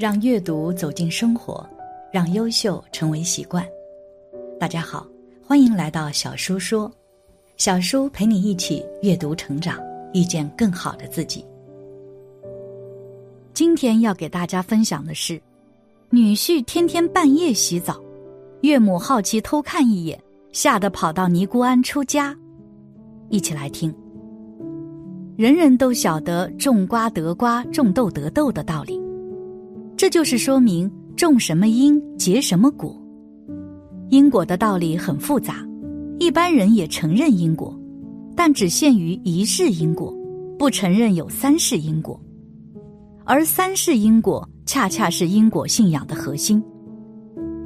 让阅读走进生活，让优秀成为习惯。大家好，欢迎来到小叔说，小叔陪你一起阅读成长，遇见更好的自己。今天要给大家分享的是，女婿天天半夜洗澡，岳母好奇偷看一眼，吓得跑到尼姑庵出家。一起来听。人人都晓得种瓜得瓜，种豆得豆的道理。这就是说明种什么因结什么果，因果的道理很复杂，一般人也承认因果，但只限于一世因果，不承认有三世因果。而三世因果恰恰是因果信仰的核心，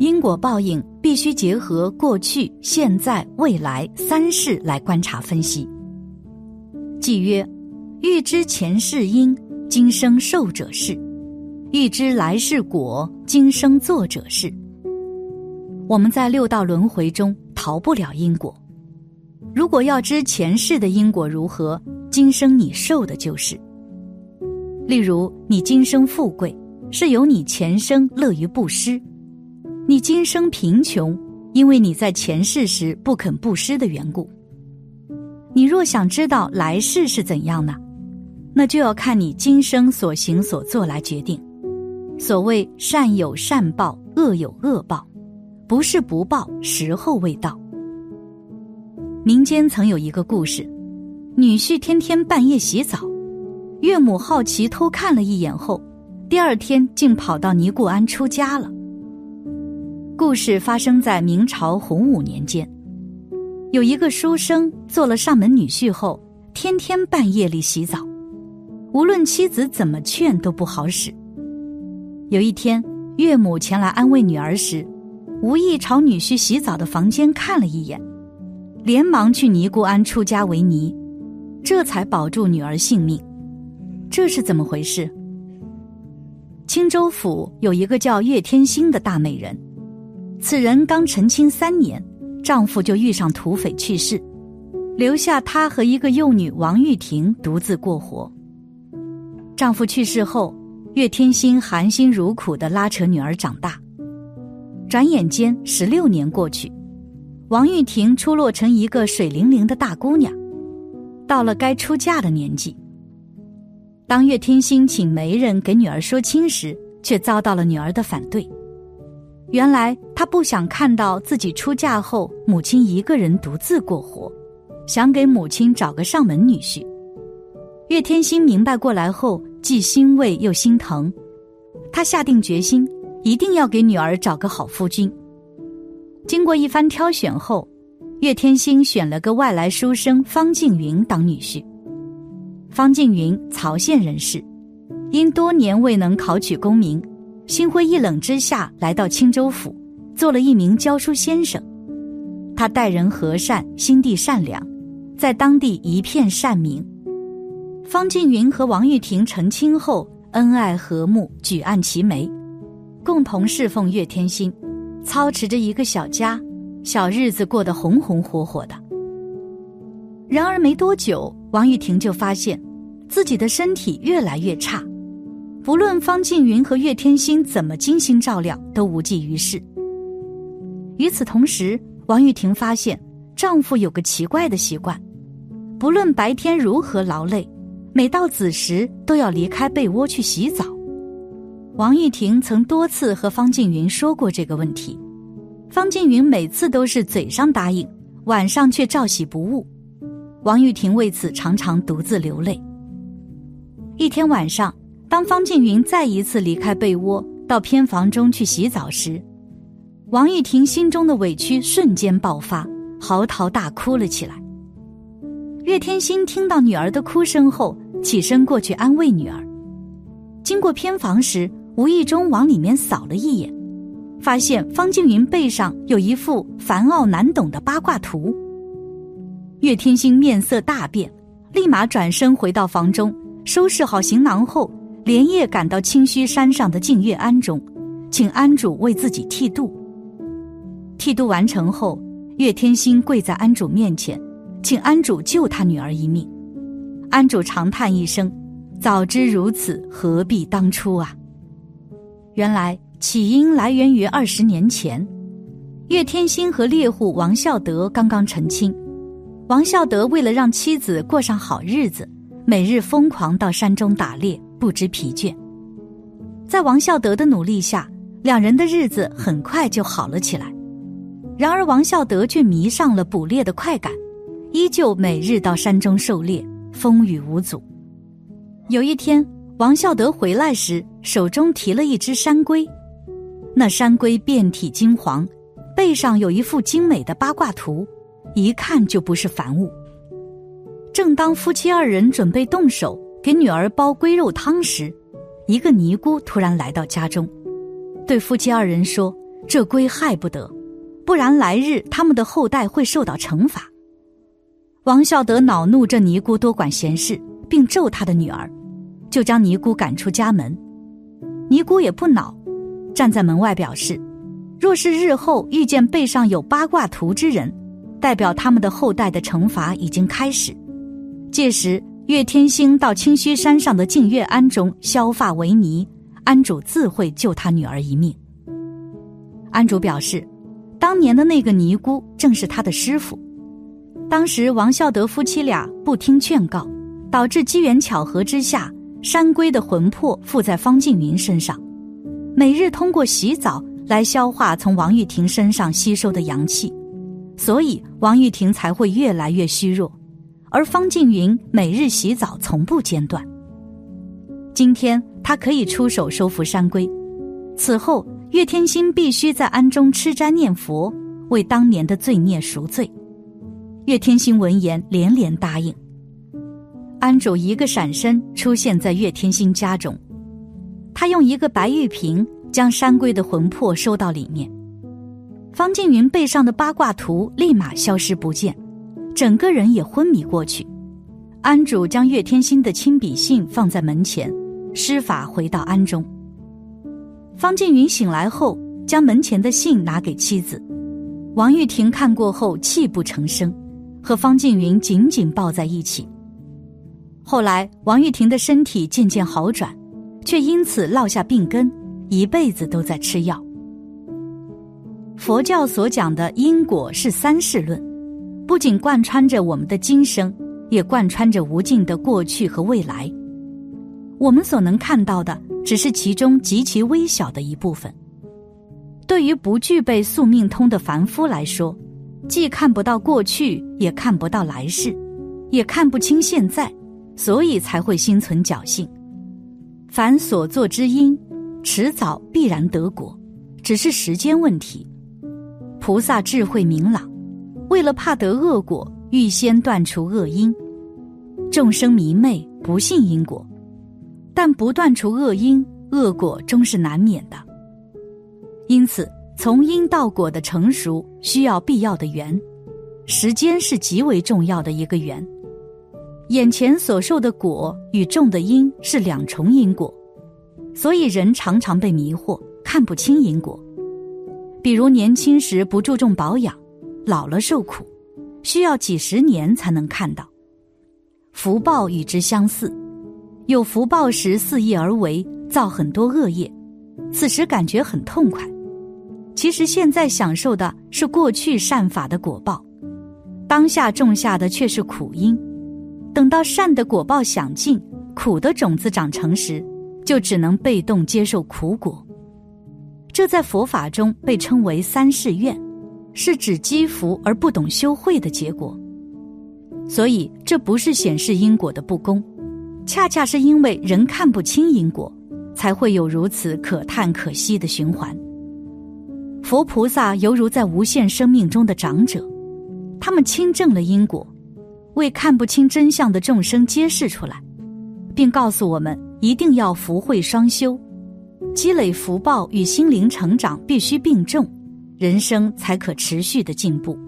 因果报应必须结合过去、现在、未来三世来观察分析。即曰：欲知前世因，今生受者是。欲知来世果，今生作者是。我们在六道轮回中逃不了因果。如果要知前世的因果如何，今生你受的就是。例如，你今生富贵，是由你前生乐于布施；你今生贫穷，因为你在前世时不肯布施的缘故。你若想知道来世是怎样呢？那就要看你今生所行所做来决定。所谓善有善报，恶有恶报，不是不报，时候未到。民间曾有一个故事：女婿天天半夜洗澡，岳母好奇偷看了一眼后，第二天竟跑到尼姑庵出家了。故事发生在明朝洪武年间，有一个书生做了上门女婿后，天天半夜里洗澡，无论妻子怎么劝都不好使。有一天，岳母前来安慰女儿时，无意朝女婿洗澡的房间看了一眼，连忙去尼姑庵出家为尼，这才保住女儿性命。这是怎么回事？青州府有一个叫岳天星的大美人，此人刚成亲三年，丈夫就遇上土匪去世，留下她和一个幼女王玉婷独自过活。丈夫去世后。岳天心含辛茹苦的拉扯女儿长大，转眼间十六年过去，王玉婷出落成一个水灵灵的大姑娘，到了该出嫁的年纪。当岳天心请媒人给女儿说亲时，却遭到了女儿的反对。原来她不想看到自己出嫁后母亲一个人独自过活，想给母亲找个上门女婿。岳天心明白过来后。既欣慰又心疼，他下定决心，一定要给女儿找个好夫君。经过一番挑选后，岳天星选了个外来书生方静云当女婿。方静云，曹县人士，因多年未能考取功名，心灰意冷之下，来到青州府，做了一名教书先生。他待人和善，心地善良，在当地一片善名。方静云和王玉婷成亲后，恩爱和睦，举案齐眉，共同侍奉岳天心，操持着一个小家，小日子过得红红火火的。然而没多久，王玉婷就发现自己的身体越来越差，不论方静云和岳天心怎么精心照料，都无济于事。与此同时，王玉婷发现丈夫有个奇怪的习惯，不论白天如何劳累。每到子时，都要离开被窝去洗澡。王玉婷曾多次和方静云说过这个问题，方静云每次都是嘴上答应，晚上却照洗不误。王玉婷为此常常独自流泪。一天晚上，当方静云再一次离开被窝到偏房中去洗澡时，王玉婷心中的委屈瞬间爆发，嚎啕大哭了起来。岳天心听到女儿的哭声后。起身过去安慰女儿，经过偏房时，无意中往里面扫了一眼，发现方静云背上有一幅繁奥难懂的八卦图。岳天星面色大变，立马转身回到房中，收拾好行囊后，连夜赶到清虚山上的净月庵中，请庵主为自己剃度。剃度完成后，岳天星跪在庵主面前，请庵主救他女儿一命。安主长叹一声：“早知如此，何必当初啊！”原来起因来源于二十年前，岳天兴和猎户王孝德刚刚成亲。王孝德为了让妻子过上好日子，每日疯狂到山中打猎，不知疲倦。在王孝德的努力下，两人的日子很快就好了起来。然而，王孝德却迷上了捕猎的快感，依旧每日到山中狩猎，风雨无阻。有一天，王孝德回来时，手中提了一只山龟。那山龟遍体金黄，背上有一幅精美的八卦图。一看就不是凡物。正当夫妻二人准备动手给女儿煲龟肉汤时，一个尼姑突然来到家中，对夫妻二人说：“这龟害不得，不然来日他们的后代会受到惩罚。”王孝德恼怒这尼姑多管闲事，并咒他的女儿，就将尼姑赶出家门。尼姑也不恼，站在门外表示：“若是日后遇见背上有八卦图之人。”代表他们的后代的惩罚已经开始，届时岳天星到清虚山上的净月庵中削发为尼，庵主自会救他女儿一命。庵主表示，当年的那个尼姑正是他的师傅，当时王孝德夫妻俩不听劝告，导致机缘巧合之下，山龟的魂魄附在方静云身上，每日通过洗澡来消化从王玉婷身上吸收的阳气。所以王玉婷才会越来越虚弱，而方静云每日洗澡从不间断。今天他可以出手收服山龟，此后岳天心必须在庵中吃斋念佛，为当年的罪孽赎罪。岳天心闻言连连答应。安主一个闪身出现在岳天心家中，他用一个白玉瓶将山龟的魂魄收到里面。方静云背上的八卦图立马消失不见，整个人也昏迷过去。安主将岳天心的亲笔信放在门前，施法回到庵中。方静云醒来后，将门前的信拿给妻子王玉婷看过后，泣不成声，和方静云紧紧抱在一起。后来，王玉婷的身体渐渐好转，却因此落下病根，一辈子都在吃药。佛教所讲的因果是三世论，不仅贯穿着我们的今生，也贯穿着无尽的过去和未来。我们所能看到的只是其中极其微小的一部分。对于不具备宿命通的凡夫来说，既看不到过去，也看不到来世，也看不清现在，所以才会心存侥幸。凡所作之因，迟早必然得果，只是时间问题。菩萨智慧明朗，为了怕得恶果，预先断除恶因。众生迷昧，不信因果，但不断除恶因，恶果终是难免的。因此，从因到果的成熟，需要必要的缘，时间是极为重要的一个缘。眼前所受的果与种的因是两重因果，所以人常常被迷惑，看不清因果。比如年轻时不注重保养，老了受苦，需要几十年才能看到。福报与之相似，有福报时肆意而为，造很多恶业，此时感觉很痛快。其实现在享受的是过去善法的果报，当下种下的却是苦因。等到善的果报享尽，苦的种子长成时，就只能被动接受苦果。这在佛法中被称为三世怨，是指积福而不懂修慧的结果。所以，这不是显示因果的不公，恰恰是因为人看不清因果，才会有如此可叹可惜的循环。佛菩萨犹如在无限生命中的长者，他们亲证了因果，为看不清真相的众生揭示出来，并告诉我们一定要福慧双修。积累福报与心灵成长必须并重，人生才可持续的进步。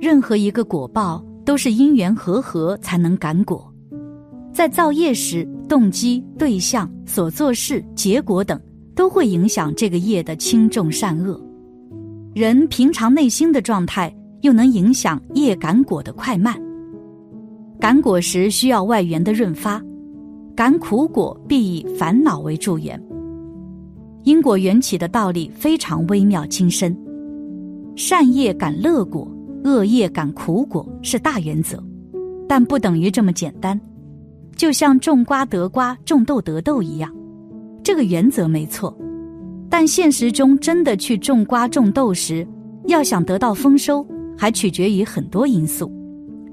任何一个果报都是因缘和合才能感果，在造业时，动机、对象、所做事、结果等都会影响这个业的轻重善恶。人平常内心的状态又能影响业感果的快慢。感果时需要外缘的润发，感苦果必以烦恼为助缘。因果缘起的道理非常微妙精深。善业感乐果，恶业感苦果是大原则，但不等于这么简单。就像种瓜得瓜，种豆得豆一样，这个原则没错。但现实中真的去种瓜种豆时，要想得到丰收，还取决于很多因素，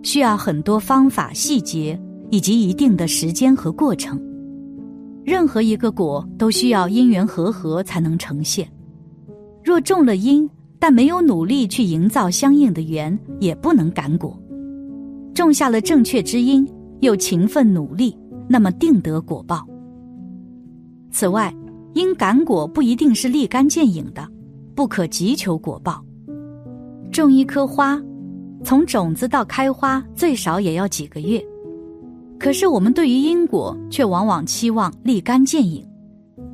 需要很多方法细节以及一定的时间和过程。任何一个果都需要因缘和合才能呈现。若种了因，但没有努力去营造相应的缘，也不能感果。种下了正确之因，又勤奋努力，那么定得果报。此外，因感果不一定是立竿见影的，不可急求果报。种一棵花，从种子到开花，最少也要几个月。可是我们对于因果却往往期望立竿见影，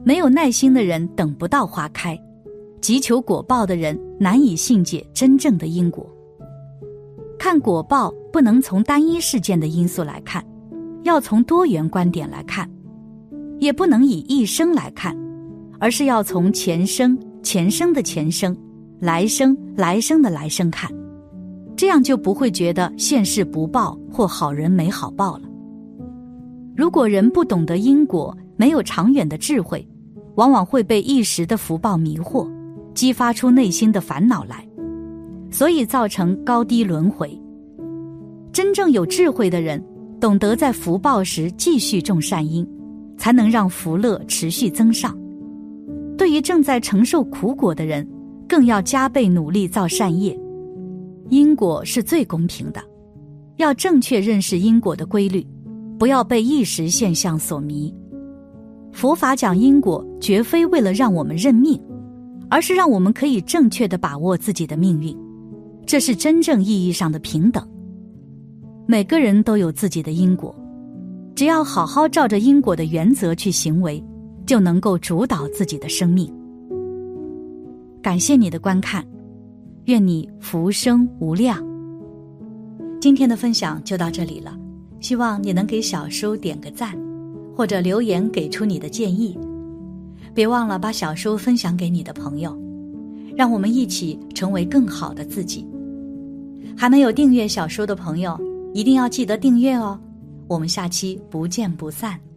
没有耐心的人等不到花开，急求果报的人难以信解真正的因果。看果报不能从单一事件的因素来看，要从多元观点来看，也不能以一生来看。而是要从前生、前生的前生、来生、来生的来生看，这样就不会觉得现世不报或好人没好报了。如果人不懂得因果，没有长远的智慧，往往会被一时的福报迷惑，激发出内心的烦恼来，所以造成高低轮回。真正有智慧的人，懂得在福报时继续种善因，才能让福乐持续增上。对于正在承受苦果的人，更要加倍努力造善业。因果是最公平的，要正确认识因果的规律，不要被一时现象所迷。佛法讲因果，绝非为了让我们认命，而是让我们可以正确的把握自己的命运。这是真正意义上的平等。每个人都有自己的因果，只要好好照着因果的原则去行为。就能够主导自己的生命。感谢你的观看，愿你福生无量。今天的分享就到这里了，希望你能给小叔点个赞，或者留言给出你的建议。别忘了把小叔分享给你的朋友，让我们一起成为更好的自己。还没有订阅小叔的朋友，一定要记得订阅哦。我们下期不见不散。